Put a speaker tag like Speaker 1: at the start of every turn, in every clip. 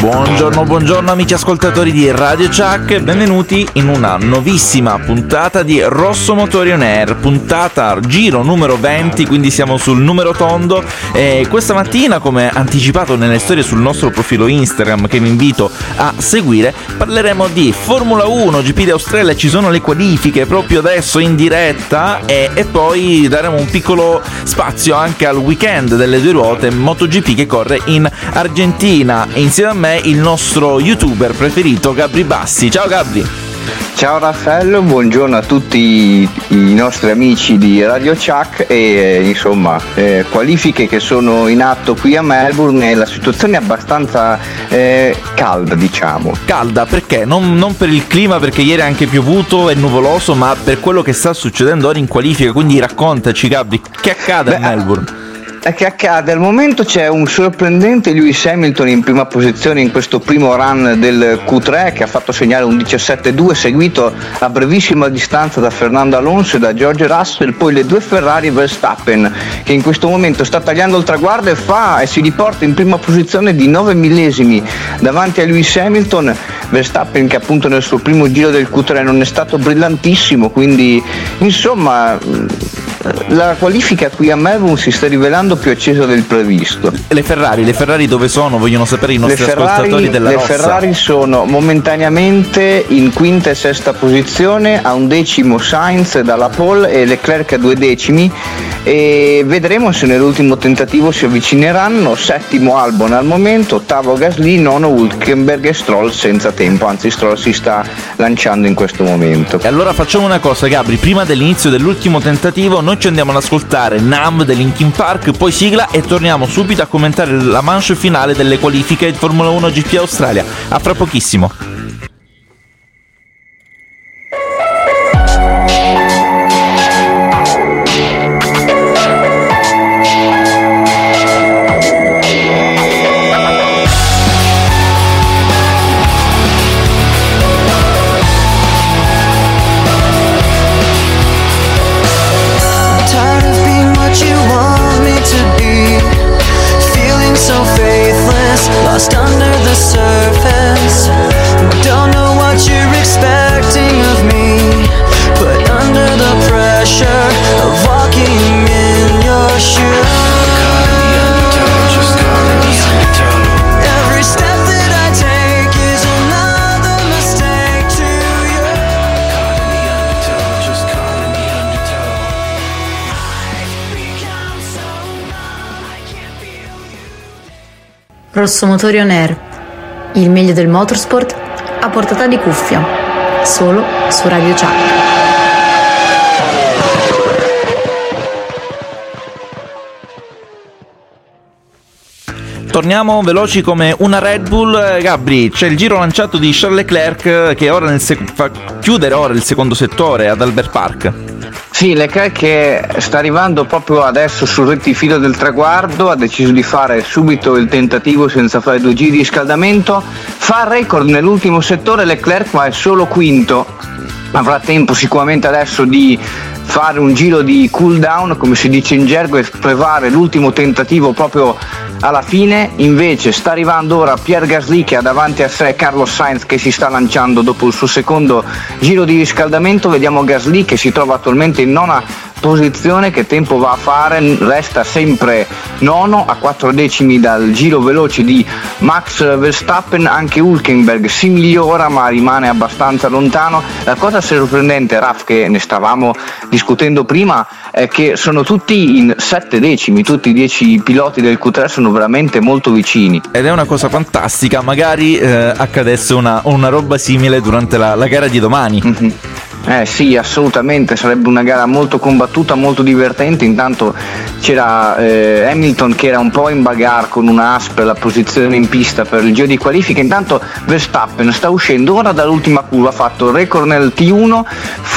Speaker 1: Buongiorno, buongiorno amici ascoltatori di Radio Chuck. Benvenuti in una nuovissima puntata di Rosso Motori On Air, puntata giro numero 20, quindi siamo sul numero tondo. E questa mattina come anticipato nelle storie sul nostro profilo Instagram che vi invito a seguire parleremo di Formula 1, GP di Australia, ci sono le qualifiche proprio adesso in diretta e, e poi daremo un piccolo spazio anche al weekend delle due ruote MotoGP che corre in Argentina. Insieme a me il nostro youtuber preferito Gabri Bassi. Ciao Gabri!
Speaker 2: Ciao Raffaello, buongiorno a tutti i nostri amici di Radio Chuck e eh, insomma eh, qualifiche che sono in atto qui a Melbourne e la situazione è abbastanza eh, calda diciamo.
Speaker 1: Calda perché? Non, non, per il clima perché ieri è anche piovuto e nuvoloso ma per quello che sta succedendo ora in qualifica quindi raccontaci Gabri che accade Beh, a Melbourne?
Speaker 2: Che accade? Al momento c'è un sorprendente Lewis Hamilton in prima posizione in questo primo run del Q3 che ha fatto segnare un 17-2 seguito a brevissima distanza da Fernando Alonso e da George Russell, poi le due Ferrari Verstappen che in questo momento sta tagliando il traguardo e fa e si riporta in prima posizione di 9 millesimi davanti a Lewis Hamilton, Verstappen che appunto nel suo primo giro del Q3 non è stato brillantissimo, quindi insomma la qualifica qui a Melbourne si sta rivelando più accesa del previsto.
Speaker 1: Le Ferrari, le Ferrari dove sono? Vogliono sapere i nostri
Speaker 2: le Ferrari,
Speaker 1: ascoltatori della
Speaker 2: Le
Speaker 1: rossa.
Speaker 2: Ferrari sono momentaneamente in quinta e sesta posizione, a un decimo Sainz dalla pole e Leclerc a due decimi e vedremo se nell'ultimo tentativo si avvicineranno. Settimo Albon al momento, ottavo Gasly, nono Hulkenberg e Stroll senza tempo, anzi Stroll si sta lanciando in questo momento.
Speaker 1: E allora facciamo una cosa Gabri, prima dell'inizio dell'ultimo tentativo noi ci andiamo ad ascoltare Nam del Linkin Park, poi sigla e torniamo subito a commentare la manche finale delle qualifiche di Formula 1 GP Australia. A fra pochissimo.
Speaker 3: Rosso Motori On Air, il meglio del motorsport a portata di cuffia, solo su Radio Chuck.
Speaker 1: Torniamo veloci come una Red Bull. Gabri, c'è il giro lanciato di Charles Leclerc che ora sec- fa chiudere ora il secondo settore ad Albert Park.
Speaker 2: Sì, Leclerc che sta arrivando proprio adesso sul rettifilo del traguardo, ha deciso di fare subito il tentativo senza fare due giri di scaldamento, fa record nell'ultimo settore Leclerc ma è solo quinto, avrà tempo sicuramente adesso di fare un giro di cool down come si dice in gergo e prevare l'ultimo tentativo proprio alla fine. Invece sta arrivando ora Pierre Gasly che ha davanti a sé Carlos Sainz che si sta lanciando dopo il suo secondo giro di riscaldamento. Vediamo Gasly che si trova attualmente in nona posizione che tempo va a fare resta sempre nono a 4 decimi dal giro veloce di Max Verstappen anche Hulkenberg si migliora ma rimane abbastanza lontano. La cosa sorprendente Raf che ne stavamo discutendo prima è che sono tutti in 7 decimi tutti i 10 piloti del Q3 sono veramente molto vicini.
Speaker 1: Ed è una cosa fantastica magari eh, accadesse una, una, roba simile durante la, la gara di domani.
Speaker 2: Mm-hmm. Eh sì, assolutamente, sarebbe una gara molto combattuta, molto divertente. Intanto c'era eh, Hamilton che era un po' in bagarre con una aspra la posizione in pista per il giro di qualifica. Intanto Verstappen sta uscendo ora dall'ultima curva, ha fatto record nel T1,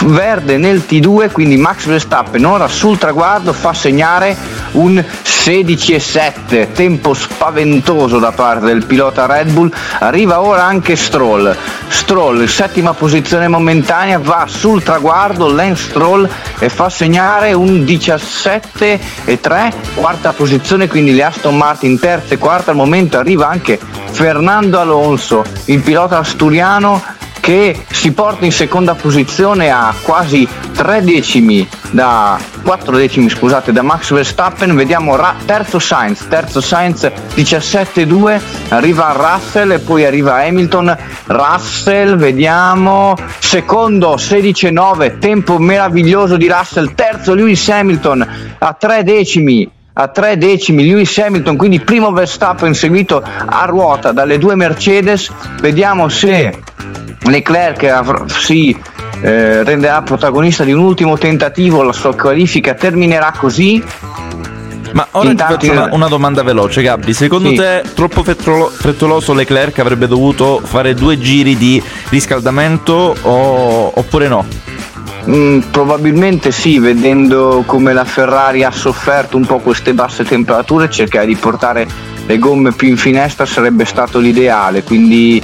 Speaker 2: verde nel T2, quindi Max Verstappen ora sul traguardo fa segnare un 16,7, tempo spaventoso da parte del pilota Red Bull. Arriva ora anche Stroll. Stroll, settima posizione momentanea, va sul traguardo Lance Stroll e fa segnare un 17 e 3, quarta posizione, quindi le Aston Martin terza e quarta, al momento arriva anche Fernando Alonso, il pilota asturiano che si porta in seconda posizione a quasi 3 decimi da 4 decimi scusate da Max Verstappen. Vediamo ra- terzo Sainz terzo Sainz 17-2 arriva Russell e poi arriva Hamilton. Russell vediamo secondo 16-9 tempo meraviglioso di Russell terzo Lewis Hamilton a 3 decimi a tre decimi Lewis Hamilton, quindi primo Verstappen seguito a ruota dalle due Mercedes. Vediamo se Leclerc si eh, renderà protagonista di un ultimo tentativo, la sua qualifica terminerà così.
Speaker 1: Ma ora Intanto ti faccio una, una, domanda veloce, Gabri. Secondo sì. te troppo frettoloso Leclerc avrebbe dovuto fare due giri di riscaldamento o, oppure no?
Speaker 2: Mm, probabilmente sì, vedendo come la Ferrari ha sofferto un po' queste basse temperature, cercare di portare le gomme più in finestra sarebbe stato l'ideale, quindi,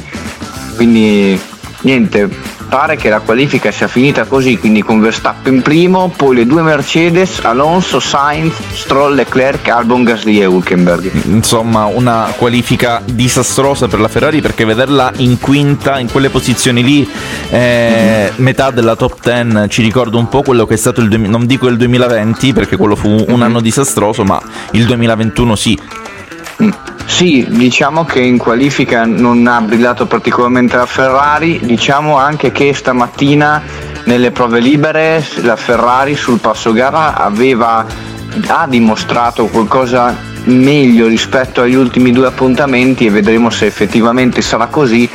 Speaker 2: quindi niente, pare che la qualifica sia finita così, quindi con Verstappen primo, poi le due Mercedes, Alonso, Sainz, Stroll, Leclerc, Albon, Gasly e Hulkenberg.
Speaker 1: Insomma, una qualifica disastrosa per la Ferrari perché vederla in quinta, in quelle posizioni lì, eh, mm-hmm. metà della top 10 ci ricorda un po' quello che è stato il, non dico il 2020 perché quello fu un mm-hmm. anno disastroso, ma il 2021 sì.
Speaker 2: Sì, diciamo che in qualifica non ha brillato particolarmente la Ferrari, diciamo anche che stamattina nelle prove libere la Ferrari sul passo gara aveva, ha dimostrato qualcosa meglio rispetto agli ultimi due appuntamenti e vedremo se effettivamente sarà così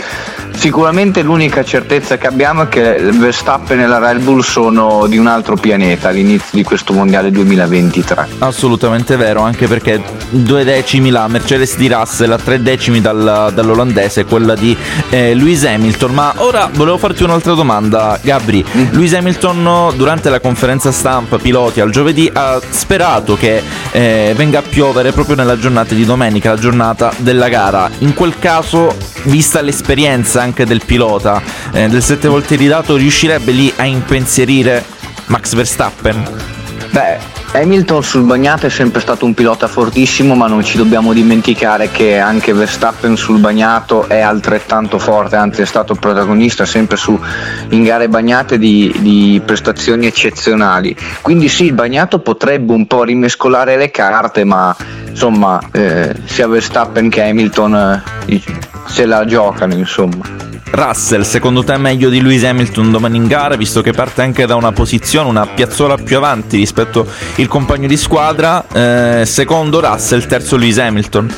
Speaker 2: Sicuramente l'unica certezza che abbiamo è che Verstappen e la Red Bull sono di un altro pianeta all'inizio di questo mondiale 2023.
Speaker 1: Assolutamente vero, anche perché due decimi la Mercedes di Russell, a tre decimi dal, dall'olandese, quella di eh, Lewis Hamilton. Ma ora volevo farti un'altra domanda, Gabri. Mm-hmm. Lewis Hamilton durante la conferenza stampa piloti al giovedì ha sperato che eh, venga a piovere proprio nella giornata di domenica, la giornata della gara. In quel caso, vista l'esperienza anche del pilota, eh, del 7 volte ridato, riuscirebbe lì a impensierire Max Verstappen?
Speaker 2: Beh, Hamilton sul bagnato è sempre stato un pilota fortissimo, ma non ci dobbiamo dimenticare che anche Verstappen sul bagnato è altrettanto forte, anzi è stato protagonista sempre su, in gare bagnate di, di prestazioni eccezionali. Quindi sì, il bagnato potrebbe un po' rimescolare le carte, ma insomma eh, sia Verstappen che Hamilton eh, se la giocano insomma.
Speaker 1: Russell, secondo te è meglio di Lewis Hamilton domani in gara, visto che parte anche da una posizione, una piazzola più avanti rispetto al compagno di squadra? Eh, secondo Russell, terzo Lewis Hamilton.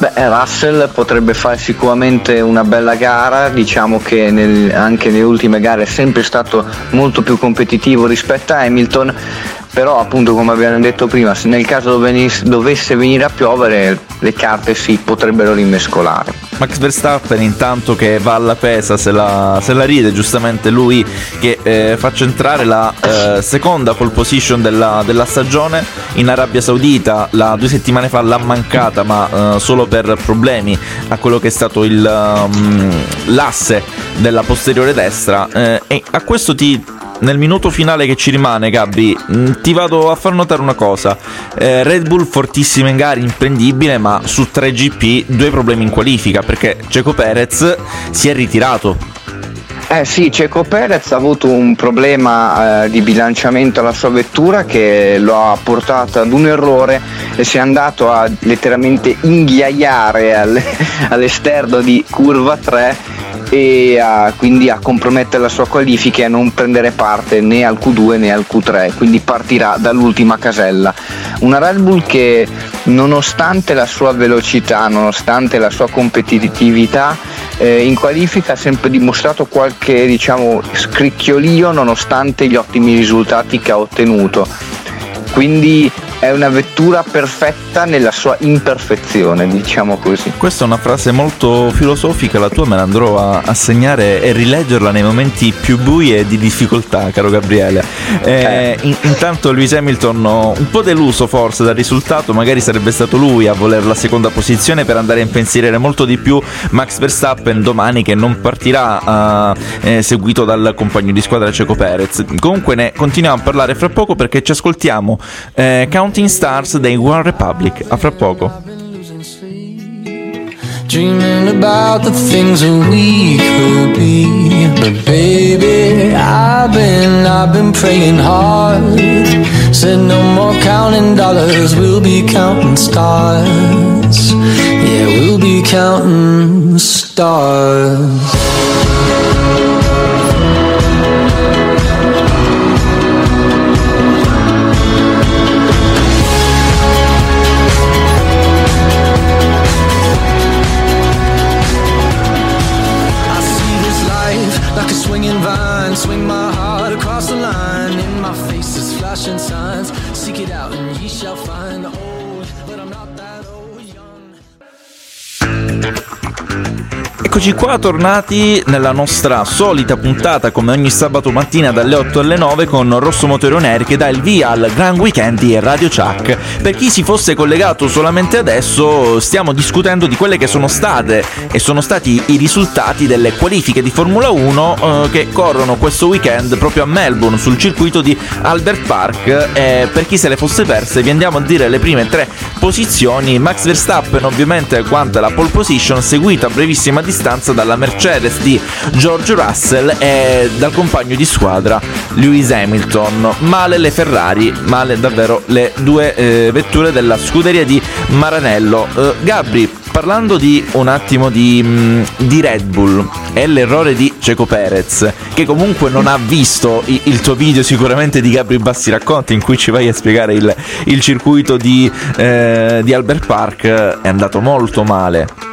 Speaker 2: Beh, Russell potrebbe fare sicuramente una bella gara, diciamo che nel, anche nelle ultime gare è sempre stato molto più competitivo rispetto a Hamilton, però appunto come abbiamo detto prima se nel caso dovesse venire a piovere le carte si potrebbero rimescolare.
Speaker 1: Max Verstappen intanto che va alla pesa se la, se la ride giustamente lui che eh, faccia entrare la eh, seconda pole position della, della, stagione in Arabia Saudita. La, due settimane fa l'ha mancata ma eh, solo per problemi a quello che è stato il, um, l'asse della posteriore destra. Eh, e a questo ti nel minuto finale che ci rimane, Gabri, mm, ti vado a far notare una cosa. Eh, Red Bull fortissima in gara, imprendibile, ma su 3 GP due problemi in qualifica perché Ceco Perez si è ritirato.
Speaker 2: Eh sì, Ceco Perez ha avuto un problema eh, di bilanciamento alla sua vettura che lo ha portato ad un errore e si è andato a letteralmente inghiaiare all'esterno di curva 3 e a, quindi a compromettere la sua qualifica e a non prendere parte né al Q2 né al Q3, quindi partirà dall'ultima casella. Una Red Bull che nonostante la sua velocità, nonostante la sua competitività, eh, in qualifica ha sempre dimostrato qualche diciamo, scricchiolio nonostante gli ottimi risultati che ha ottenuto. Quindi è una vettura perfetta nella sua imperfezione, diciamo così.
Speaker 1: Questa è una frase molto filosofica, la tua me la andrò a, a segnare e rileggerla nei momenti più bui e di difficoltà, caro Gabriele. Eh, eh. in, intanto Lewis Hamilton, un po' deluso forse dal risultato, magari sarebbe stato lui a voler la seconda posizione per andare a impensierire molto di più Max Verstappen domani che non partirà eh, seguito dal compagno di squadra Ceco Perez. Comunque ne continuiamo a parlare fra poco perché ci ascoltiamo eh, Counting Stars dei One Republic. A fra poco. Dreaming about the things we could be. But baby, I've been, I've been praying hard. Said no more counting dollars, we'll be counting stars. Yeah, we'll be counting stars. Eccoci qua, tornati nella nostra solita puntata come ogni sabato mattina dalle 8 alle 9 con Rosso Motore Air che dà il via al Gran Weekend di Radio Chuck. Per chi si fosse collegato solamente adesso, stiamo discutendo di quelle che sono state e sono stati i risultati delle qualifiche di Formula 1 eh, che corrono questo weekend proprio a Melbourne sul circuito di Albert Park. E per chi se le fosse perse, vi andiamo a dire le prime tre posizioni. Max Verstappen, ovviamente, quanta la pole position, seguita a brevissima distanza distanza dalla Mercedes di George Russell e dal compagno di squadra Lewis Hamilton. Male le Ferrari, male davvero le due eh, vetture della scuderia di Maranello. Eh, Gabri, parlando di un attimo di, mm, di, Red Bull e l'errore di Ceco Perez, che comunque non ha visto il, il, tuo video sicuramente di Gabri Bassi Racconti in cui ci vai a spiegare il, il circuito di, eh, di Albert Park, è andato molto male.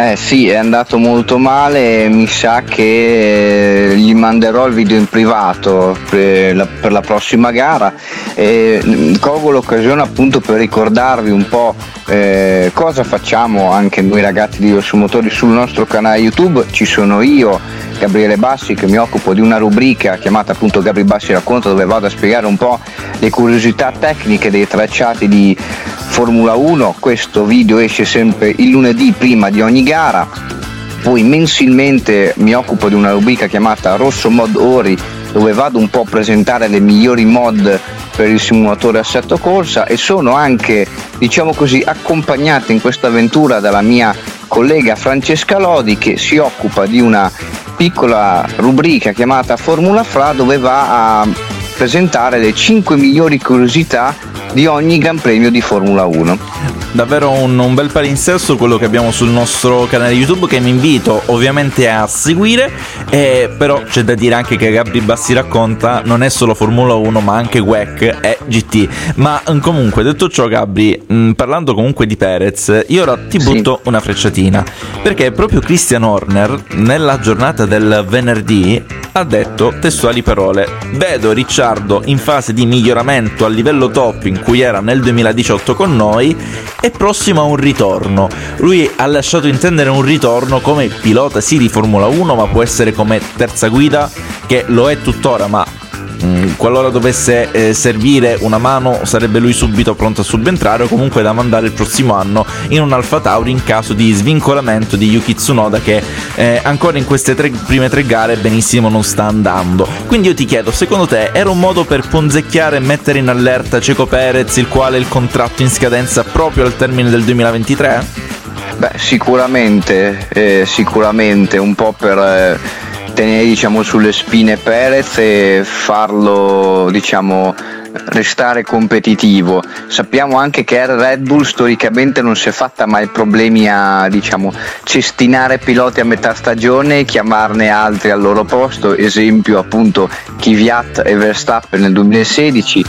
Speaker 2: Eh sì, è andato molto male, mi sa che eh, gli manderò il video in privato per la, per la prossima gara. E colgo l'occasione appunto per ricordarvi un po' eh, cosa facciamo anche noi ragazzi di Motori sul nostro canale YouTube. Ci sono io, Gabriele Bassi, che mi occupo di una rubrica chiamata appunto Gabri Bassi racconta dove vado a spiegare un po' le curiosità tecniche dei tracciati di Formula 1, questo video esce sempre il lunedì prima di ogni gara, poi mensilmente mi occupo di una rubrica chiamata Rosso Mod Ori dove vado un po' a presentare le migliori mod per il simulatore assetto corsa e sono anche diciamo così accompagnate in questa avventura dalla mia collega Francesca Lodi che si occupa di una piccola rubrica chiamata Formula Fra dove va a presentare le 5 migliori curiosità di ogni Gran Premio di Formula 1
Speaker 1: davvero un, un, bel palinsesto quello che abbiamo sul nostro canale YouTube che mi invito ovviamente a seguire eh, però c'è da dire anche che Gabri Bassi racconta non è solo Formula 1 ma anche WEC e GT ma mm, comunque detto ciò Gabri mh, mm, parlando comunque di Perez io ora ti butto sì. una frecciatina perché proprio Christian Horner nella giornata del venerdì ha detto testuali parole vedo Ricciardo in fase di miglioramento a livello top in cui era nel 2018 con noi è prossimo a un ritorno. Lui ha lasciato intendere un ritorno come pilota sì di Formula 1, ma può essere come terza guida, che lo è tuttora, ma Mm, qualora dovesse eh, servire una mano sarebbe lui subito pronto a subentrare o comunque da mandare il prossimo anno in un Alfa Tauri in caso di svincolamento di Yuki Tsunoda che eh, ancora in queste tre, prime tre gare benissimo non sta andando. Quindi io ti chiedo, secondo te era un modo per ponzecchiare e mettere in allerta Ceco Perez il quale il contratto in scadenza proprio al termine del 2023?
Speaker 2: Beh, sicuramente, eh, sicuramente un po' per eh, tenere diciamo, sulle spine Perez e farlo diciamo, restare competitivo. Sappiamo anche che Red Bull storicamente non si è fatta mai problemi a diciamo, cestinare piloti a metà stagione e chiamarne altri al loro posto, esempio appunto Kvyat e Verstappen nel 2016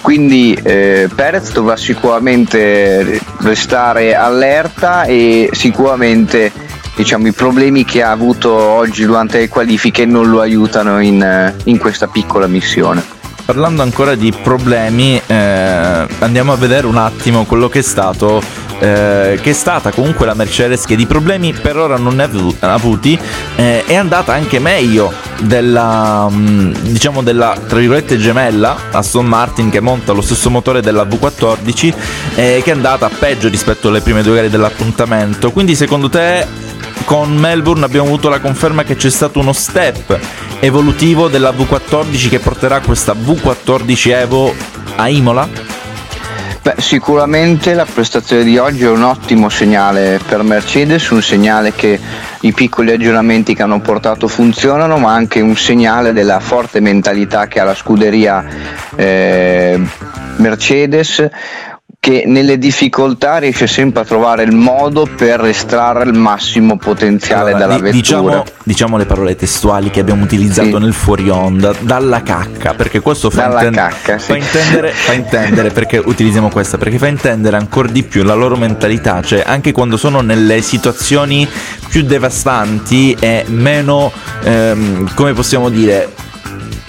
Speaker 2: quindi eh, Perez dovrà sicuramente restare allerta e sicuramente diciamo, i problemi che ha avuto oggi durante le qualifiche non lo aiutano in, in questa piccola missione.
Speaker 1: parlando ancora di problemi, eh, andiamo a vedere un attimo quello che è stato eh, che è stata comunque la Mercedes che di problemi per ora non ne ha avuti eh, è andata anche meglio della mm, diciamo della tra virgolette gemella Aston Martin che monta lo stesso motore della V14 eh, che è andata peggio rispetto alle prime due gare dell'appuntamento quindi secondo te con Melbourne abbiamo avuto la conferma che c'è stato uno step evolutivo della V14 che porterà questa V14 Evo a Imola?
Speaker 2: Beh, sicuramente la prestazione di oggi è un ottimo segnale per Mercedes, un segnale che i piccoli aggiornamenti che hanno portato funzionano, ma anche un segnale della forte mentalità che ha la scuderia eh, Mercedes che nelle difficoltà riesce sempre a trovare il modo per estrarre il massimo potenziale allora, dalla vettura.
Speaker 1: Diciamo, diciamo, le parole testuali che abbiamo utilizzato sì. nel fuori onda, dalla cacca, perché questo fa, inten- cacca, sì. fa, intendere, fa intendere, perché utilizziamo questa, perché fa intendere ancora di più la loro mentalità, cioè anche quando sono nelle situazioni più devastanti e meno, ehm, come possiamo dire,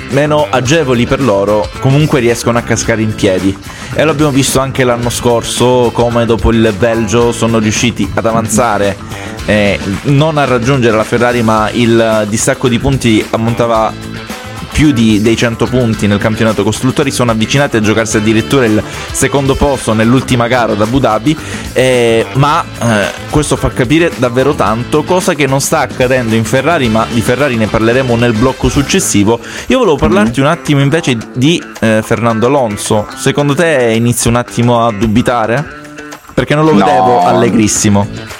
Speaker 1: meno agevoli per loro, comunque riescono a cascare in piedi. E l'abbiamo visto anche l'anno scorso, come dopo il Belgio sono riusciti ad avanzare, eh, non a raggiungere la Ferrari, ma il distacco di punti ammontava più di, dei 100 punti nel campionato costruttori, sono avvicinati a giocarsi addirittura il secondo posto nell'ultima gara ad Abu Dhabi, eh, ma eh, questo fa capire davvero tanto, cosa che non sta accadendo in Ferrari, ma di Ferrari ne parleremo nel blocco successivo. Io volevo parlarti mm. un attimo invece di eh, Fernando Alonso, secondo te inizia un attimo a dubitare? Perché non lo no. vedevo allegrissimo.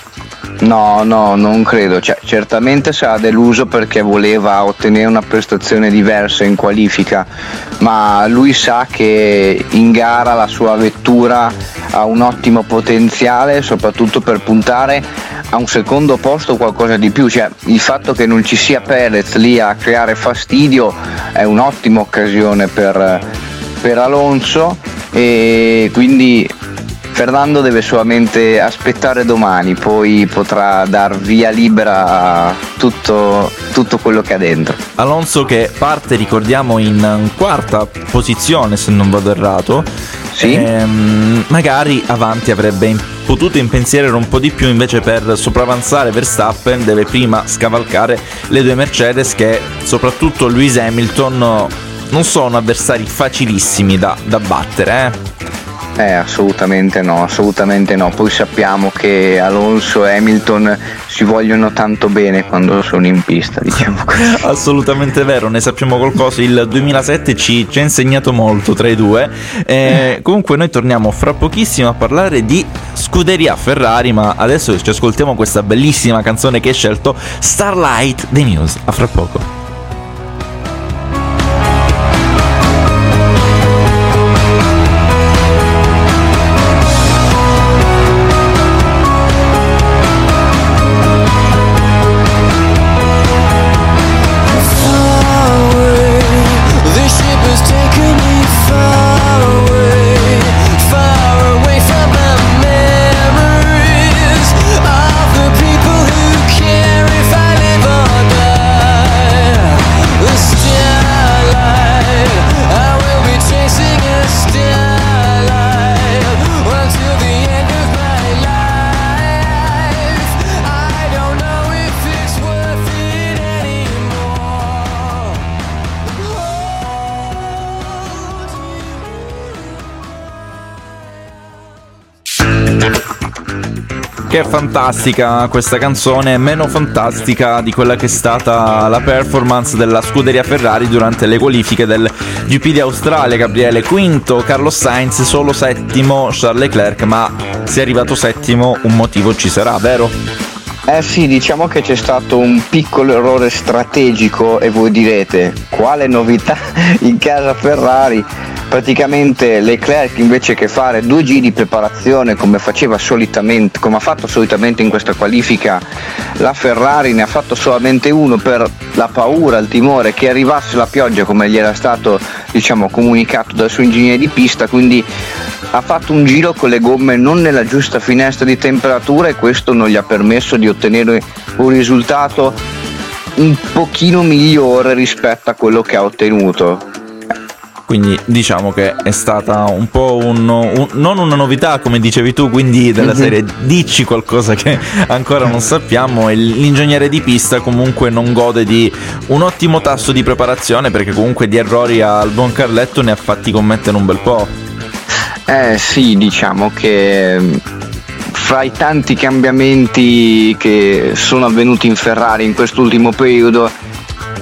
Speaker 2: No, no, non credo. Cioè, certamente sarà deluso perché voleva ottenere una prestazione diversa in qualifica, ma lui sa che in gara la sua vettura ha un ottimo potenziale, soprattutto per puntare a un secondo posto o qualcosa di più. Cioè, il fatto che non ci sia Perez lì a creare fastidio è un'ottima occasione per, per Alonso e quindi Fernando deve solamente aspettare domani, poi potrà dar via libera a tutto, tutto quello che ha dentro.
Speaker 1: Alonso che parte, ricordiamo, in quarta posizione se non vado errato.
Speaker 2: Sì.
Speaker 1: Ehm, magari avanti avrebbe potuto impensierire un po' di più, invece per sopravanzare Verstappen deve prima scavalcare le due Mercedes che soprattutto Lewis Hamilton non sono avversari facilissimi da, da battere. Eh?
Speaker 2: Eh, assolutamente no, assolutamente no. Poi sappiamo che Alonso e Hamilton si vogliono tanto bene quando sono in pista, diciamo così.
Speaker 1: assolutamente vero, ne sappiamo qualcosa. Il 2007 ci, ci ha insegnato molto tra i due. Eh, comunque noi torniamo fra pochissimo a parlare di scuderia Ferrari, ma adesso ci ascoltiamo questa bellissima canzone che hai scelto, Starlight The News. A fra poco. Che è fantastica questa canzone, meno fantastica di quella che è stata la performance della scuderia Ferrari durante le qualifiche del GP di Australia. Gabriele quinto, Carlos Sainz solo settimo, Charles Leclerc, ma se è arrivato settimo un motivo ci sarà, vero?
Speaker 2: Eh sì, diciamo che c'è stato un piccolo errore strategico e voi direte quale novità in casa Ferrari? Praticamente Leclerc invece che fare due giri di preparazione come faceva solitamente, come ha fatto solitamente in questa qualifica la Ferrari ne ha fatto solamente uno per la paura, il timore che arrivasse la pioggia come gli era stato diciamo, comunicato dal suo ingegnere di pista, quindi ha fatto un giro con le gomme non nella giusta finestra di temperatura e questo non gli ha permesso di ottenere un risultato un pochino migliore rispetto a quello che ha ottenuto
Speaker 1: quindi diciamo che è stata un po' un, un, non una novità come dicevi tu, quindi della mm-hmm. serie dici qualcosa che ancora non sappiamo e l'ingegnere di pista comunque non gode di un ottimo tasso di preparazione perché comunque di errori al buon Carletto ne ha fatti commettere un bel po'.
Speaker 2: Eh sì, diciamo che mm, fra i tanti cambiamenti che sono avvenuti in Ferrari in quest'ultimo periodo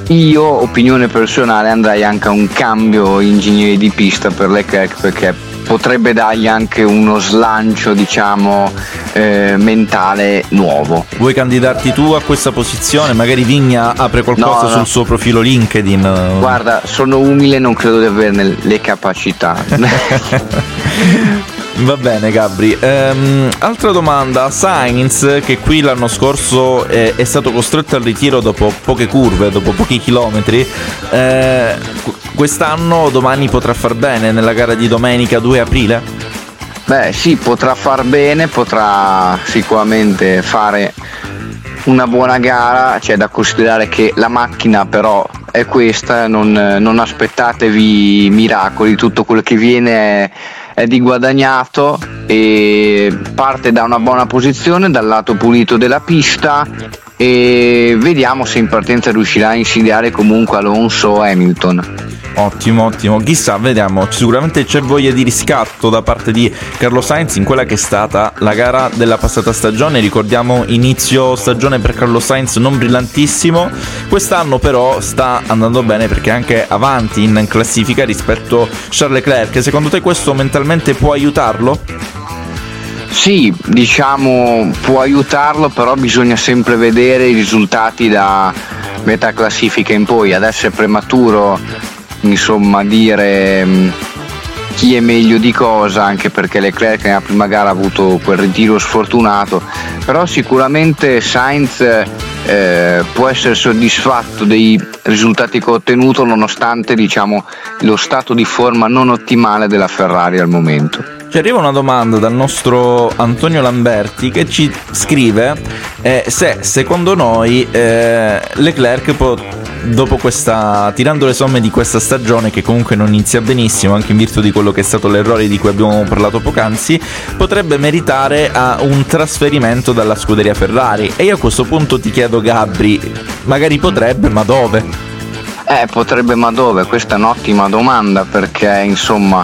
Speaker 2: io, opinione personale, andrei anche a un cambio ingegnere di pista per Leclerc perché potrebbe dargli anche uno slancio, diciamo, eh, mentale nuovo.
Speaker 1: Vuoi candidarti tu a questa posizione? Magari Vigna apre qualcosa no, no. sul suo profilo LinkedIn.
Speaker 2: Guarda, sono umile, non credo di averne le capacità.
Speaker 1: Va bene Gabri, ehm, altra domanda, Sainz che qui l'anno scorso è, è, stato costretto al ritiro dopo poche curve, dopo pochi chilometri, eh, quest'anno domani potrà far bene nella gara di domenica 2 aprile?
Speaker 2: Beh sì, potrà far bene, potrà sicuramente fare una buona gara, c'è da considerare che la macchina però è questa, non, non aspettatevi miracoli, tutto quello che viene è è di guadagnato e parte da una buona posizione dal lato pulito della pista e vediamo se in partenza riuscirà a insidiare comunque Alonso o Hamilton.
Speaker 1: Ottimo, ottimo. Chissà, vediamo. Sicuramente c'è voglia di riscatto da parte di Carlo Sainz in quella che è stata la gara della passata stagione. Ricordiamo inizio stagione per Carlo Sainz non brillantissimo. Quest'anno però sta andando bene perché è anche avanti in classifica rispetto a Charles Leclerc. Secondo te questo mentalmente può aiutarlo?
Speaker 2: Sì, diciamo può aiutarlo, però bisogna sempre vedere i risultati da metà classifica in poi. Adesso è prematuro insomma dire mm, chi è meglio di cosa, anche perché Leclerc nella prima gara ha avuto quel ritiro sfortunato, però sicuramente Sainz eh, può essere soddisfatto dei risultati che ha ottenuto nonostante diciamo, lo stato di forma non ottimale della Ferrari al momento.
Speaker 1: Ci arriva una domanda dal nostro Antonio Lamberti che ci scrive eh, se secondo noi eh, Leclerc può dopo questa, tirando le somme di questa stagione che comunque non inizia benissimo, anche in virtù di quello che è stato l'errore di cui abbiamo parlato poc'anzi, potrebbe meritare a un trasferimento dalla scuderia Ferrari. E io a questo punto ti chiedo Gabri, magari potrebbe, ma dove?
Speaker 2: Eh, potrebbe ma dove? Questa è un'ottima domanda perché insomma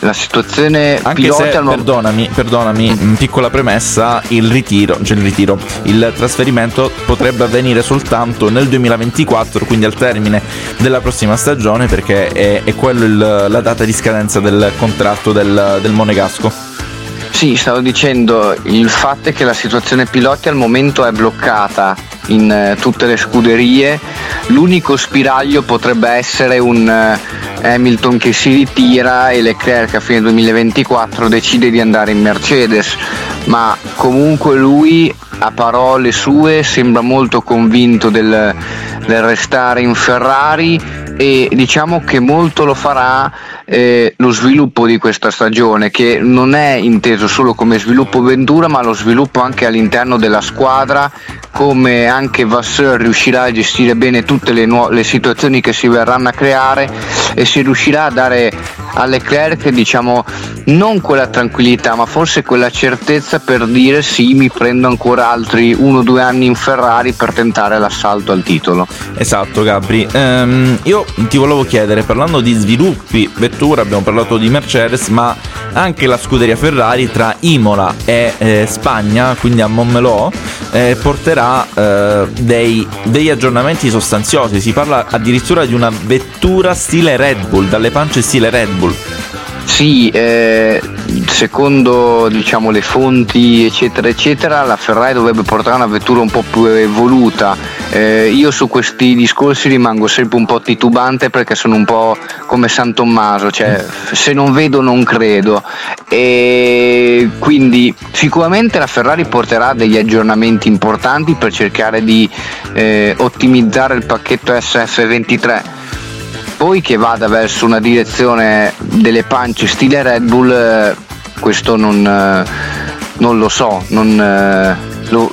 Speaker 2: la situazione
Speaker 1: Anche
Speaker 2: pilota
Speaker 1: se, al perdonami, perdonami, mm. piccola premessa, il ritiro, cioè il ritiro, il trasferimento potrebbe avvenire soltanto nel 2024, quindi al termine della prossima stagione, perché è, è quello il, la data di scadenza del contratto del, del Monegasco.
Speaker 2: Sì, stavo dicendo, il fatto è che la situazione piloti al momento è bloccata in eh, tutte le scuderie, l'unico spiraglio potrebbe essere un eh, Hamilton che si ritira e Leclerc a fine 2024 decide di andare in Mercedes, ma comunque lui a parole sue sembra molto convinto del, del restare in Ferrari e diciamo che molto lo farà eh, lo sviluppo di questa stagione che non è inteso solo come sviluppo Ventura ma lo sviluppo anche all'interno della squadra come anche Vasseur riuscirà a gestire bene tutte le, nu- le situazioni che si verranno a creare e si riuscirà a dare a Leclerc diciamo non quella tranquillità ma forse quella certezza per dire sì mi prendo ancora altri uno o due anni in Ferrari per tentare l'assalto al titolo.
Speaker 1: Esatto Gabri. Ehm, io ti volevo chiedere parlando di sviluppi vettura abbiamo parlato di Mercedes ma anche la scuderia Ferrari tra Imola e eh, Spagna quindi a Montmelò eh, porterà eh, dei, degli aggiornamenti sostanziosi si parla addirittura di una vettura stile Red Bull dalle pance stile Red Bull.
Speaker 2: Sì, eh, secondo diciamo, le fonti eccetera eccetera la Ferrari dovrebbe portare una vettura un po' più evoluta. Eh, io su questi discorsi rimango sempre un po' titubante perché sono un po' come San Tommaso, cioè se non vedo non credo. E quindi sicuramente la Ferrari porterà degli aggiornamenti importanti per cercare di eh, ottimizzare il pacchetto SF23 poi che vada verso una direzione delle pance stile Red Bull, eh, questo non, eh, non lo so, non, eh, lo,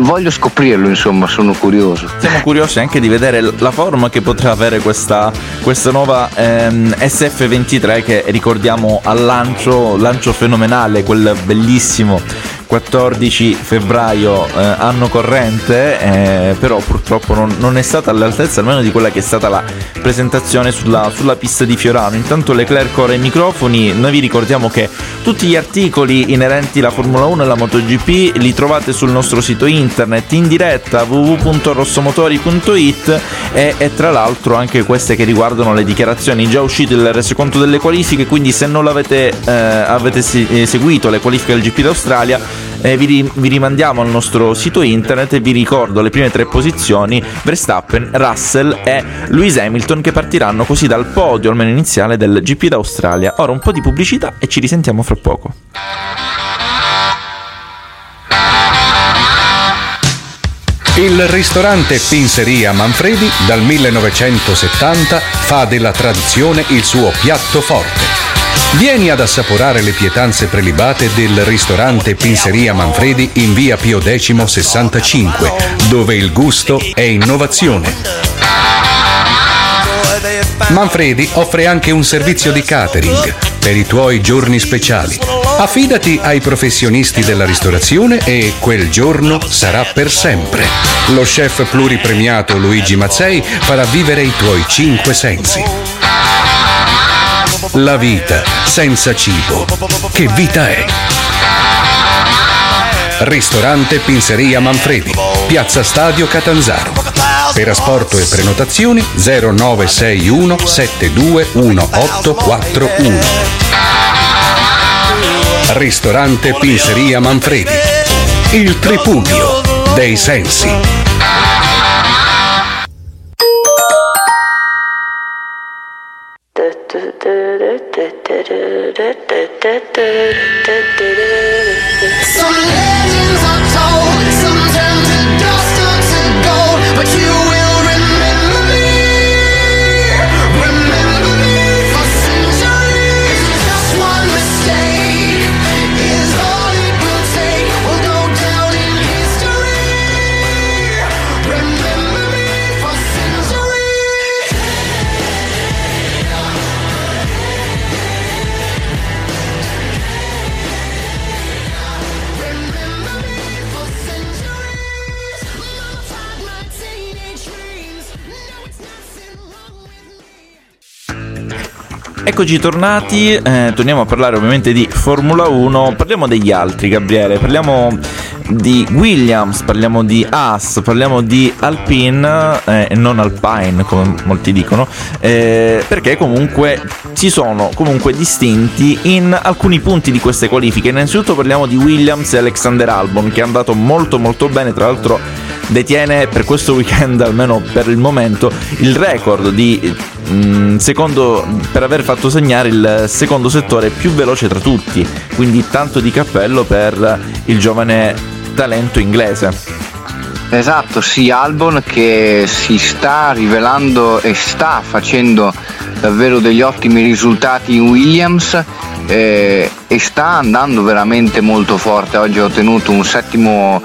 Speaker 2: voglio scoprirlo, insomma, sono curioso.
Speaker 1: Siamo curiosi anche di vedere la forma che potrà avere questa, questa nuova ehm, SF23 che ricordiamo al lancio, lancio fenomenale, quel bellissimo 14 febbraio eh, anno corrente, eh, però purtroppo non, non, è stata all'altezza almeno di quella che è stata la presentazione sulla, sulla pista di Fiorano. Intanto Leclerc ora i microfoni, noi vi ricordiamo che tutti gli articoli inerenti alla Formula 1 e alla MotoGP li trovate sul nostro sito internet in diretta www.rossomotori.it e, e tra l'altro anche queste che riguardano le dichiarazioni già uscite del resoconto delle qualifiche, quindi se non l'avete eh, avete seguito le qualifiche del GP d'Australia eh, vi, vi, rimandiamo al nostro sito internet e vi ricordo le prime tre posizioni Verstappen, Russell e Lewis Hamilton che partiranno così dal podio almeno iniziale del GP d'Australia. Ora un po' di pubblicità e ci risentiamo fra poco.
Speaker 4: Il ristorante Pinzeria Manfredi dal 1970 fa della tradizione il suo piatto forte Vieni ad assaporare le pietanze prelibate del ristorante Pinzeria Manfredi in via Pio X 65, dove il gusto è innovazione. Manfredi offre anche un servizio di catering per i tuoi giorni speciali. Affidati ai professionisti della ristorazione e quel giorno sarà per sempre. Lo chef pluripremiato Luigi Mazzei farà vivere i tuoi cinque sensi. La vita senza cibo. Che vita è? Ristorante Pinzeria Manfredi, Piazza Stadio Catanzaro. Per asporto e prenotazioni 0961 721841. Ristorante Pinzeria Manfredi. Il tripudio dei sensi.
Speaker 5: So let me
Speaker 1: Eccoci tornati, eh, torniamo a parlare ovviamente di Formula 1, parliamo degli altri Gabriele, parliamo di Williams, parliamo di Haas, parliamo di Alpine eh, e non Alpine come molti dicono, eh, perché comunque si sono comunque distinti in alcuni punti di queste qualifiche. Innanzitutto parliamo di Williams e Alexander Albon che è andato molto molto bene, tra l'altro detiene per questo weekend, almeno per il momento, il record di mh, mm, secondo, per aver fatto segnare il secondo settore più veloce tra tutti. Quindi tanto di cappello per il giovane talento inglese.
Speaker 2: Esatto, sì, Albon che si sta rivelando e sta facendo davvero degli ottimi risultati in Williams eh, e sta andando veramente molto forte. Oggi ha ottenuto un settimo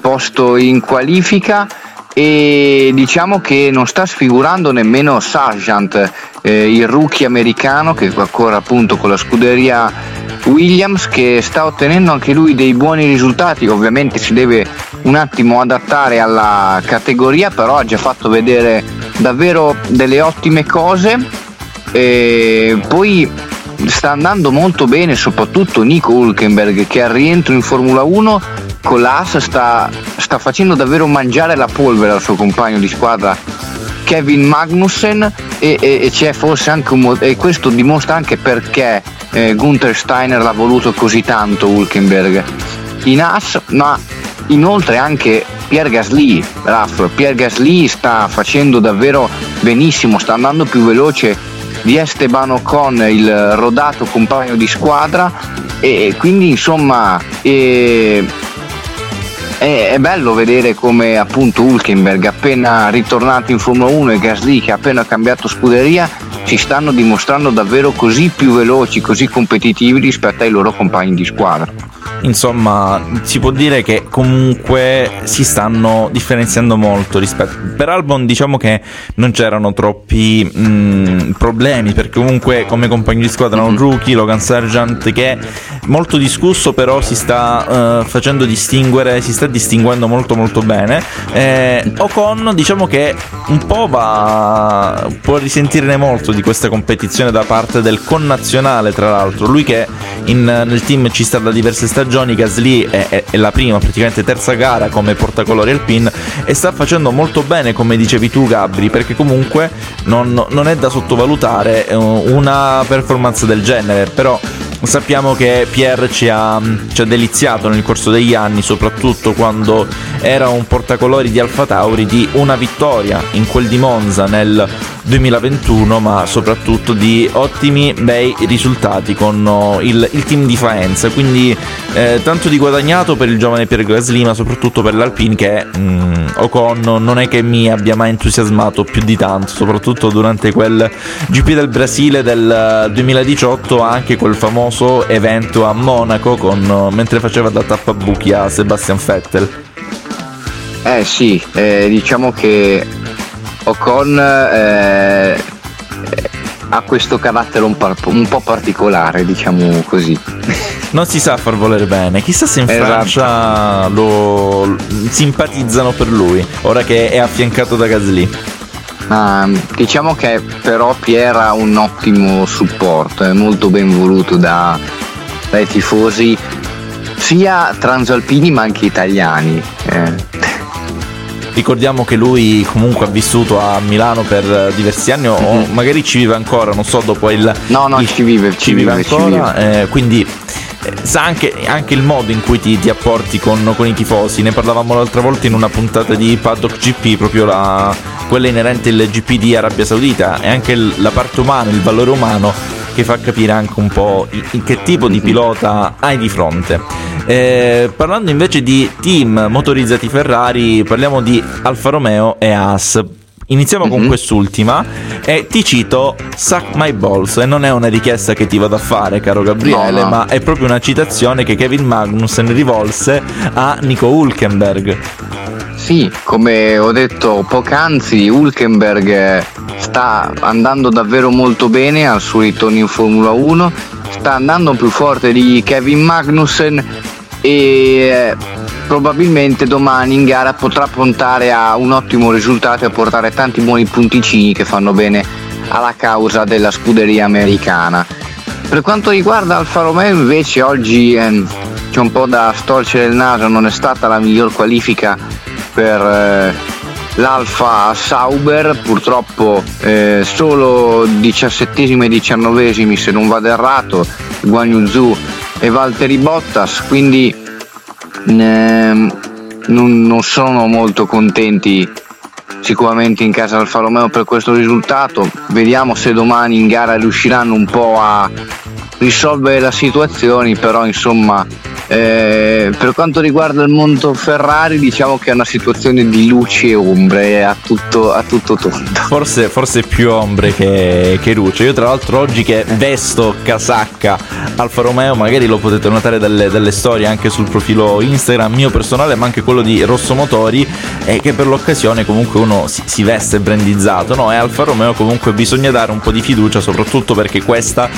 Speaker 2: posto in qualifica e diciamo che non sta sfigurando nemmeno Sargent, eh, il rookie americano che ancora appunto con la scuderia Williams che sta ottenendo anche lui dei buoni risultati, ovviamente si deve un attimo adattare alla categoria, però ha già fatto vedere davvero delle ottime cose. E poi sta andando molto bene soprattutto Nico Hulkenberg che al rientro in Formula 1 con l'AS sta, sta facendo davvero mangiare la polvere al suo compagno di squadra Kevin Magnussen e, e, e c'è forse anche un e questo dimostra anche perché eh, Gunther Steiner l'ha voluto così tanto Hulkenberg. In AS ma inoltre anche Pierre Gasly Raff, Pierre Gasly sta facendo davvero benissimo sta andando più veloce di Esteban Ocon il rodato compagno di squadra e quindi insomma e, è, è, bello vedere come appunto Hulkenberg appena ritornato in Formula 1 e Gasly che ha appena cambiato scuderia si stanno dimostrando davvero così più veloci, così competitivi rispetto ai loro compagni di squadra.
Speaker 1: Insomma, si può dire che comunque si stanno differenziando molto rispetto. Per Albon diciamo che non c'erano troppi mh, problemi, perché comunque come compagni di squadra hanno un rookie, Logan Sargent, che è molto discusso, però si sta uh, facendo distinguere, si sta distinguendo molto molto bene. Eh, Ocon diciamo che un po' va, può risentirne molto di questa competizione da parte del connazionale, tra l'altro. Lui che in, nel team ci sta da diverse stagioni Gasly è, è, è, la prima, praticamente terza gara come portacolori alpin e sta facendo molto bene come dicevi tu Gabri perché comunque non, non è da sottovalutare eh, una performance del genere però sappiamo che Pierre ci ha, ci ha, deliziato nel corso degli anni, soprattutto quando era un portacolori di Alfa Tauri, di una vittoria in quel di Monza nel 2021, ma soprattutto di ottimi, bei risultati con oh, il, il team di Faenza. Quindi eh, tanto di guadagnato per il giovane Pierre Gasly, ma soprattutto per l'Alpine che mm, Ocon non è che mi abbia mai entusiasmato più di tanto, soprattutto durante quel GP del Brasile del 2018, anche quel famoso evento a Monaco con, mentre faceva da tappabuchi a Sebastian Vettel.
Speaker 2: Eh sì, eh, diciamo che Ocon eh, ha questo carattere un, par- un, po' particolare, diciamo così.
Speaker 1: Non si sa far volere bene, chissà se in esatto. Francia lo simpatizzano per lui, ora che è affiancato da Gasly.
Speaker 2: Uh, diciamo che però Pierre ha un ottimo supporto, è molto ben voluto da, dai tifosi sia transalpini ma anche italiani. Eh.
Speaker 1: Ricordiamo che lui comunque ha vissuto a Milano per diversi anni o mm-hmm. magari ci vive ancora, non so, dopo il...
Speaker 2: No, no,
Speaker 1: il,
Speaker 2: ci vive,
Speaker 1: ci, vive, vive ancora, ci vive. Eh, quindi eh, sa anche, anche, il modo in cui ti, ti apporti con, con, i tifosi. Ne parlavamo l'altra volta in una puntata di Paddock GP, proprio la, quella inerente al GP di Arabia Saudita. E anche la parte umana, il valore umano che fa capire anche un po' in che tipo di pilota hai di fronte. Eh, parlando invece di team motorizzati Ferrari, parliamo di Alfa Romeo e Haas. Iniziamo mm-hmm. con mhm. quest'ultima e ti cito Suck My Balls e non è una richiesta che ti vado a fare caro Gabriele no, no. ma è proprio una citazione che Kevin Magnussen rivolse a Nico Hulkenberg.
Speaker 2: Sì, come ho detto poc'anzi, Hulkenberg sta andando davvero molto bene al suo ritorno in Formula 1, sta andando più forte di Kevin Magnussen e probabilmente domani in gara potrà puntare a un ottimo risultato e portare tanti buoni punticini che fanno bene alla causa della scuderia americana. Per quanto riguarda Alfa Romeo invece oggi eh, c'è un po' da storcere il naso, non è stata la miglior qualifica per eh, l'Alfa Sauber, purtroppo eh, solo 17 e 19 se non vado errato, Guan Yu e Valtteri Bottas, quindi eh, non, non, sono molto contenti sicuramente in casa Alfa Romeo per questo risultato. Vediamo se domani in gara riusciranno un po' a risolvere la situazione, però insomma eh, per quanto riguarda il mondo Ferrari, diciamo che è una situazione di luci e ombre a tutto, a tutto tondo.
Speaker 1: Forse, forse più ombre che, che, luce. Io, tra l'altro, oggi che vesto casacca Alfa Romeo, magari lo potete notare dalle, dalle storie anche sul profilo Instagram mio personale, ma anche quello di Rosso Motori, e che per l'occasione comunque uno si, si veste brandizzato. No, e Alfa Romeo comunque bisogna dare un po' di fiducia, soprattutto perché questa,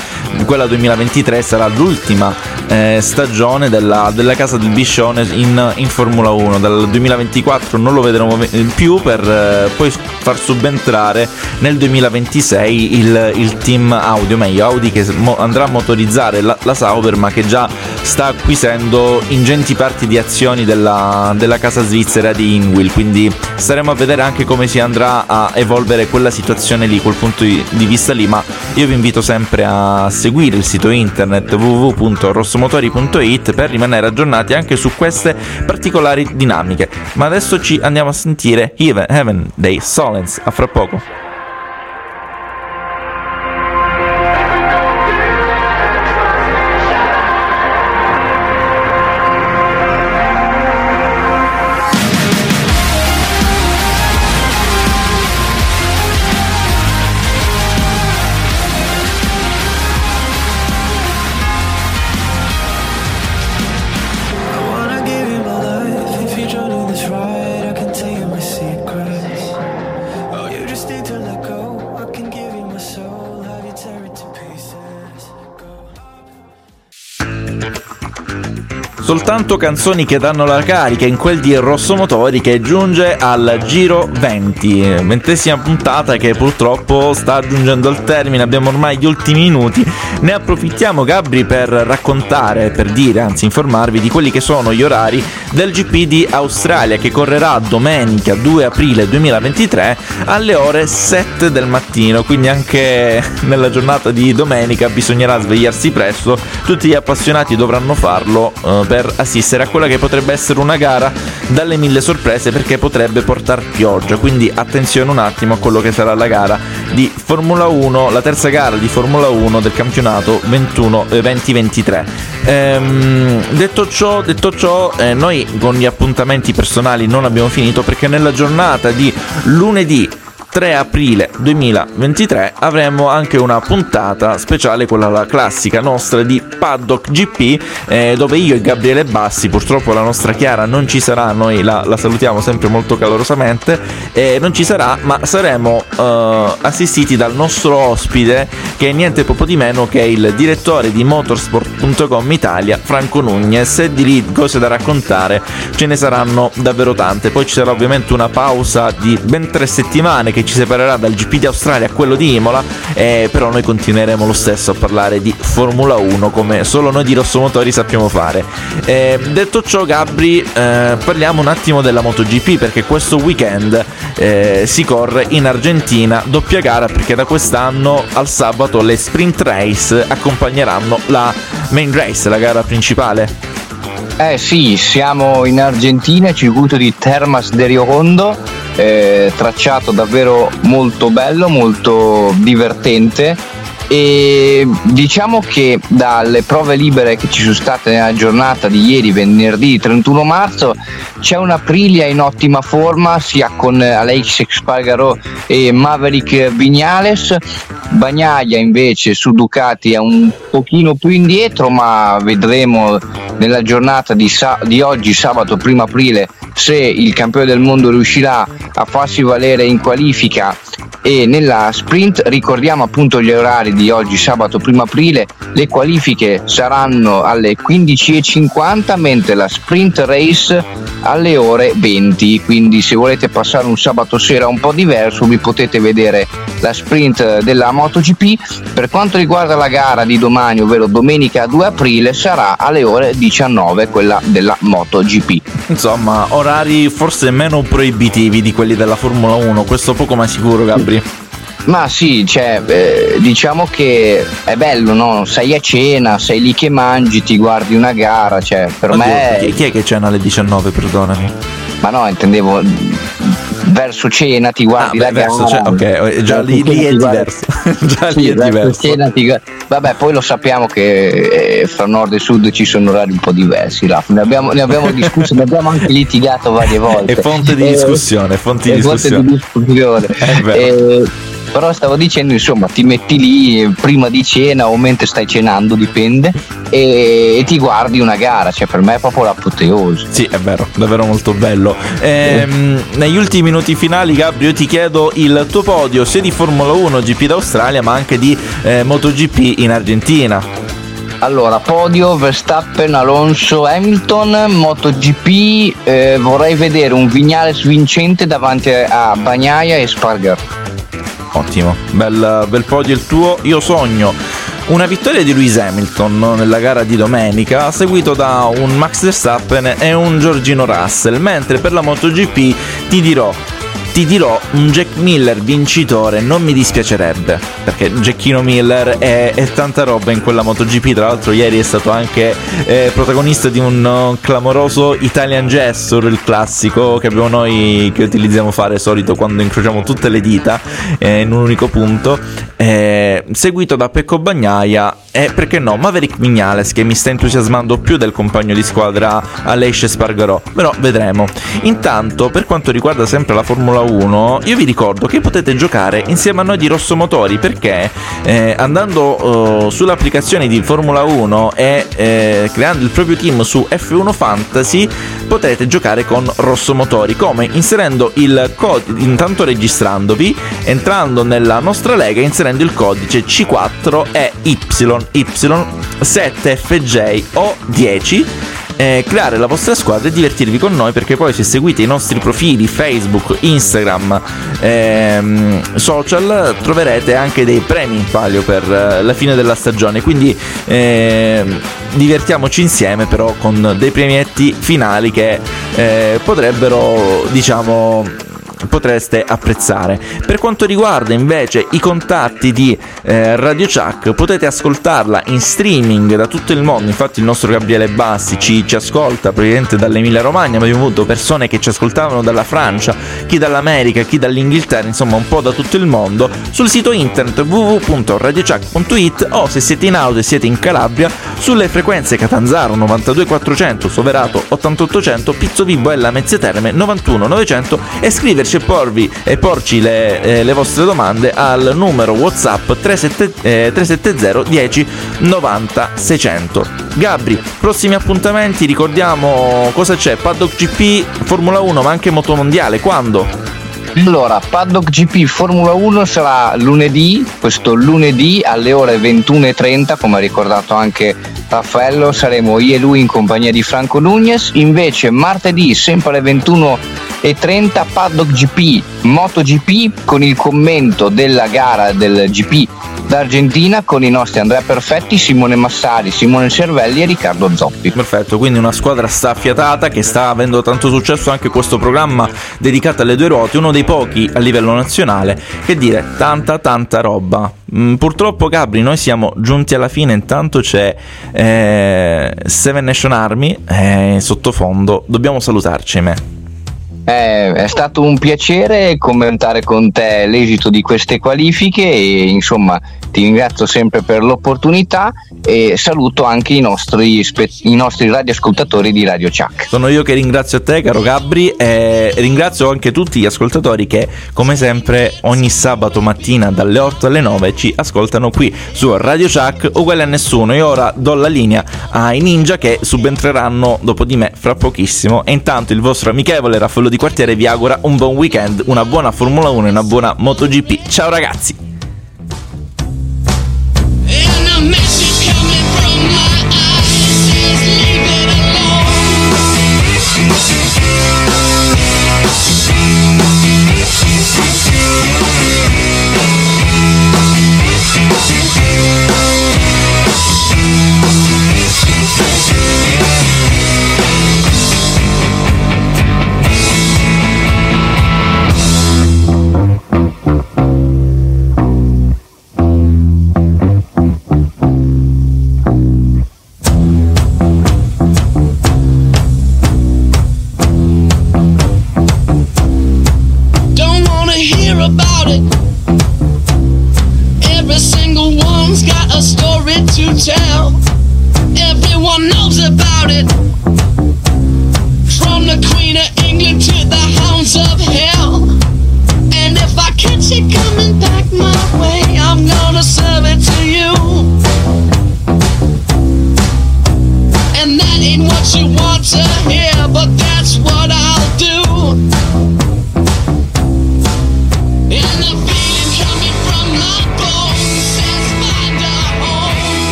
Speaker 1: quella 2023, sarà l'ultima eh, stagione del della, della casa del Biscione in, in, Formula 1. Dal 2024 non lo vedremo più per eh, poi far subentrare nel 2026 il, il, team Audi, o meglio Audi che andrà a motorizzare la, la, Sauber ma che già sta acquisendo ingenti parti di azioni della, della casa svizzera di Inwil. Quindi staremo a vedere anche come si andrà a evolvere quella situazione lì, quel punto di, di vista lì. Ma io vi invito sempre a seguire il sito internet www.rossomotori.it per rimanere aggiornati anche su queste particolari dinamiche. Ma adesso ci andiamo a sentire Heaven, Heaven dei Solens. A fra poco. Soltanto canzoni che danno la carica in quel di Rosso Motori che giunge al giro 20, ventesima puntata che purtroppo sta giungendo al termine, abbiamo ormai gli ultimi minuti, ne approfittiamo Gabri per raccontare, per dire, anzi informarvi di quelli che sono gli orari del GP di Australia che correrà domenica 2 aprile 2023 alle ore 7 del mattino, quindi anche nella giornata di domenica bisognerà svegliarsi presto, tutti gli appassionati dovranno farlo eh, per assistere a quella che potrebbe essere una gara dalle mille sorprese perché potrebbe portare pioggia, quindi attenzione un attimo a quello che sarà la gara di Formula 1, la terza gara di Formula 1 del campionato 21, eh, 2023. Ehm, detto ciò, detto ciò eh, noi con gli appuntamenti personali non abbiamo finito perché nella giornata di lunedì 3 aprile 2023 avremo anche una puntata speciale, quella la classica nostra di Paddock GP, eh, dove io e Gabriele Bassi, purtroppo la nostra Chiara non ci sarà, noi la, la salutiamo sempre molto calorosamente, eh, non ci sarà, ma saremo eh, assistiti dal nostro ospite che è niente poco di meno che il direttore di motorsport.com Italia, Franco Nunez, e di lì cose da raccontare ce ne saranno davvero tante. Poi ci sarà ovviamente una pausa di ben tre settimane che ci separerà dal GP di Australia a quello di Imola, eh, però noi continueremo lo stesso a parlare di Formula 1 come solo noi di Rossomotori sappiamo fare. Eh, detto ciò Gabri, eh, parliamo un attimo della MotoGP perché questo weekend eh, si corre in Argentina doppia gara perché da quest'anno al sabato le sprint race accompagneranno la main race, la gara principale.
Speaker 2: Eh sì, siamo in Argentina, circuito di Termas de Rio Hondo, eh, tracciato davvero molto bello, molto divertente e diciamo che dalle prove libere che ci sono state nella giornata di ieri, venerdì 31 marzo, c'è una Aprilia in ottima forma sia con Alex Spargaro e Maverick Vignales. Bagnaia invece su Ducati è un pochino più indietro, ma vedremo nella giornata di, sa- di oggi, sabato 1 aprile, se il campione del mondo riuscirà a farsi valere in qualifica e nella sprint ricordiamo appunto gli orari di oggi sabato 1 aprile le qualifiche saranno alle 15.50 mentre la sprint race alle ore 20 quindi se volete passare un sabato sera un po' diverso vi potete vedere la sprint della MotoGP. Per quanto riguarda la gara di domani ovvero domenica 2 aprile sarà alle ore 19 quella della MotoGP.
Speaker 1: Insomma, orari forse meno proibitivi di quelli della Formula 1, questo poco ma sicuro Gabri.
Speaker 2: Ma sì, cioè, eh, diciamo che è bello, no? Sei a cena, sei lì che mangi, ti guardi una gara, cioè, per
Speaker 1: Oddio,
Speaker 2: me...
Speaker 1: chi, chi è che cena alle 19, perdonami?
Speaker 2: Ma no, intendevo verso cena ti guardi
Speaker 1: Ah,
Speaker 2: la
Speaker 1: beh, verso cena, ok, già lì, lì è
Speaker 2: guardi-
Speaker 1: diverso. già
Speaker 2: Sì,
Speaker 1: lì è
Speaker 2: verso
Speaker 1: diverso.
Speaker 2: cena ti gu- Vabbè, poi lo sappiamo che eh, fra nord e sud ci sono orari un po' diversi, Raf. Ne abbiamo, ne abbiamo discusso, ne abbiamo anche litigato varie volte.
Speaker 1: È fonte di
Speaker 2: Eh,
Speaker 1: discussione, fonte di
Speaker 2: è fonte
Speaker 1: discussione.
Speaker 2: di discussione. Eh, però stavo dicendo, insomma, ti metti lì prima di cena o mentre stai cenando, dipende, e, e ti guardi una gara, cioè per me è proprio l'apoteosi.
Speaker 1: Sì, è vero, davvero molto bello. Ehm, negli ultimi minuti finali, Gabri, io ti chiedo il tuo podio sia di Formula 1 GP d'Australia, ma anche di eh, MotoGP in Argentina.
Speaker 2: Allora, podio Verstappen, Alonso, Hamilton, MotoGP, eh, vorrei vedere un Vignales vincente davanti a Bagnaia e Sparger.
Speaker 1: Ottimo, bel, bel podio il tuo. Io sogno una vittoria di Lewis Hamilton nella gara di domenica, seguito da un Max Verstappen e un Giorgino Russell, mentre per la MotoGP ti dirò ti dirò un Jack Miller vincitore non mi dispiacerebbe perché Jackino Miller è, è tanta roba in quella MotoGP. Tra l'altro ieri è stato anche eh, protagonista di un uh, clamoroso Italian Gesture il classico che abbiamo noi che utilizziamo fare solito quando incrociamo tutte le dita eh, in un unico punto. Eh, seguito da Pecco Bagnaia e perché no? Maverick Vignales che mi sta entusiasmando più del compagno di squadra Aleix Spargarò però vedremo. Intanto per quanto riguarda sempre la Formula 1 io vi ricordo che potete giocare insieme a noi di Rosso Motori perché eh, andando eh, sull'applicazione di Formula 1 e eh, creando il proprio team su F1 Fantasy potrete giocare con Rosso Motori. Come? Inserendo il codice intanto registrandovi entrando nella nostra lega inserendo il codice C4 e YY7FJ o 10 eh, creare la vostra squadra e divertirvi con noi perché poi se seguite i nostri profili Facebook, Instagram, ehm, social troverete anche dei premi in palio per eh, la fine della stagione. Quindi ehm, divertiamoci insieme però con dei premietti finali che eh, potrebbero diciamo potreste apprezzare. Per quanto riguarda invece i contatti di eh, Radio Chuck, potete ascoltarla in streaming da tutto il mondo. Infatti, il nostro Gabriele Bassi ci, ci ascolta praticamente dall'Emilia Romagna. Ma abbiamo avuto persone che ci ascoltavano dalla Francia, chi dall'America, chi dall'Inghilterra, insomma, un po' da tutto il mondo. Sul sito internet www.radiochuck.it o se siete in auto e siete in Calabria, sulle frequenze Catanzaro 92400, Soverato 8800, Pizzo Vibo e la Mezzia Terme 91900 e scriverci e porvi e porci le, eh, le vostre domande al numero WhatsApp 37, eh, 370 10 90 600. Gabri, prossimi appuntamenti, ricordiamo cosa c'è, Paddock GP, Formula 1 ma anche Motomondiale, quando?
Speaker 2: Allora, Paddock GP Formula 1 sarà lunedì, questo lunedì alle ore 21.30, come ha ricordato anche Raffaello, saremo io e lui in compagnia di Franco Nunez. Invece martedì, sempre alle 21.30, Paddock GP MotoGP con il commento della gara del GP d'Argentina con i nostri Andrea Perfetti, Simone Massari, Simone Cervelli e Riccardo Zoppi.
Speaker 1: Perfetto, quindi una squadra staffiatata che sta avendo tanto successo anche questo programma dedicato alle due ruote, uno dei pochi a livello nazionale. Che dire, tanta tanta roba. Mm, purtroppo Gabri, noi siamo giunti alla fine, intanto c'è eh, Seven Nation Army eh, sottofondo, dobbiamo salutarci, me.
Speaker 2: Eh, è stato un piacere commentare con te l'esito di queste qualifiche e insomma ti ringrazio sempre per l'opportunità e saluto anche i nostri, i nostri radioascoltatori di Radio Chuck.
Speaker 1: Sono io che ringrazio te, caro Gabri, e ringrazio anche tutti gli ascoltatori che, come sempre, ogni sabato mattina dalle 8 alle 9 ci ascoltano qui su Radio Chuck, uguale a nessuno. Io ora do la linea ai ninja che subentreranno dopo di me fra pochissimo. E intanto il vostro amichevole Raffaello di Quartiere vi augura un buon weekend, una buona Formula 1 e una buona MotoGP. Ciao ragazzi!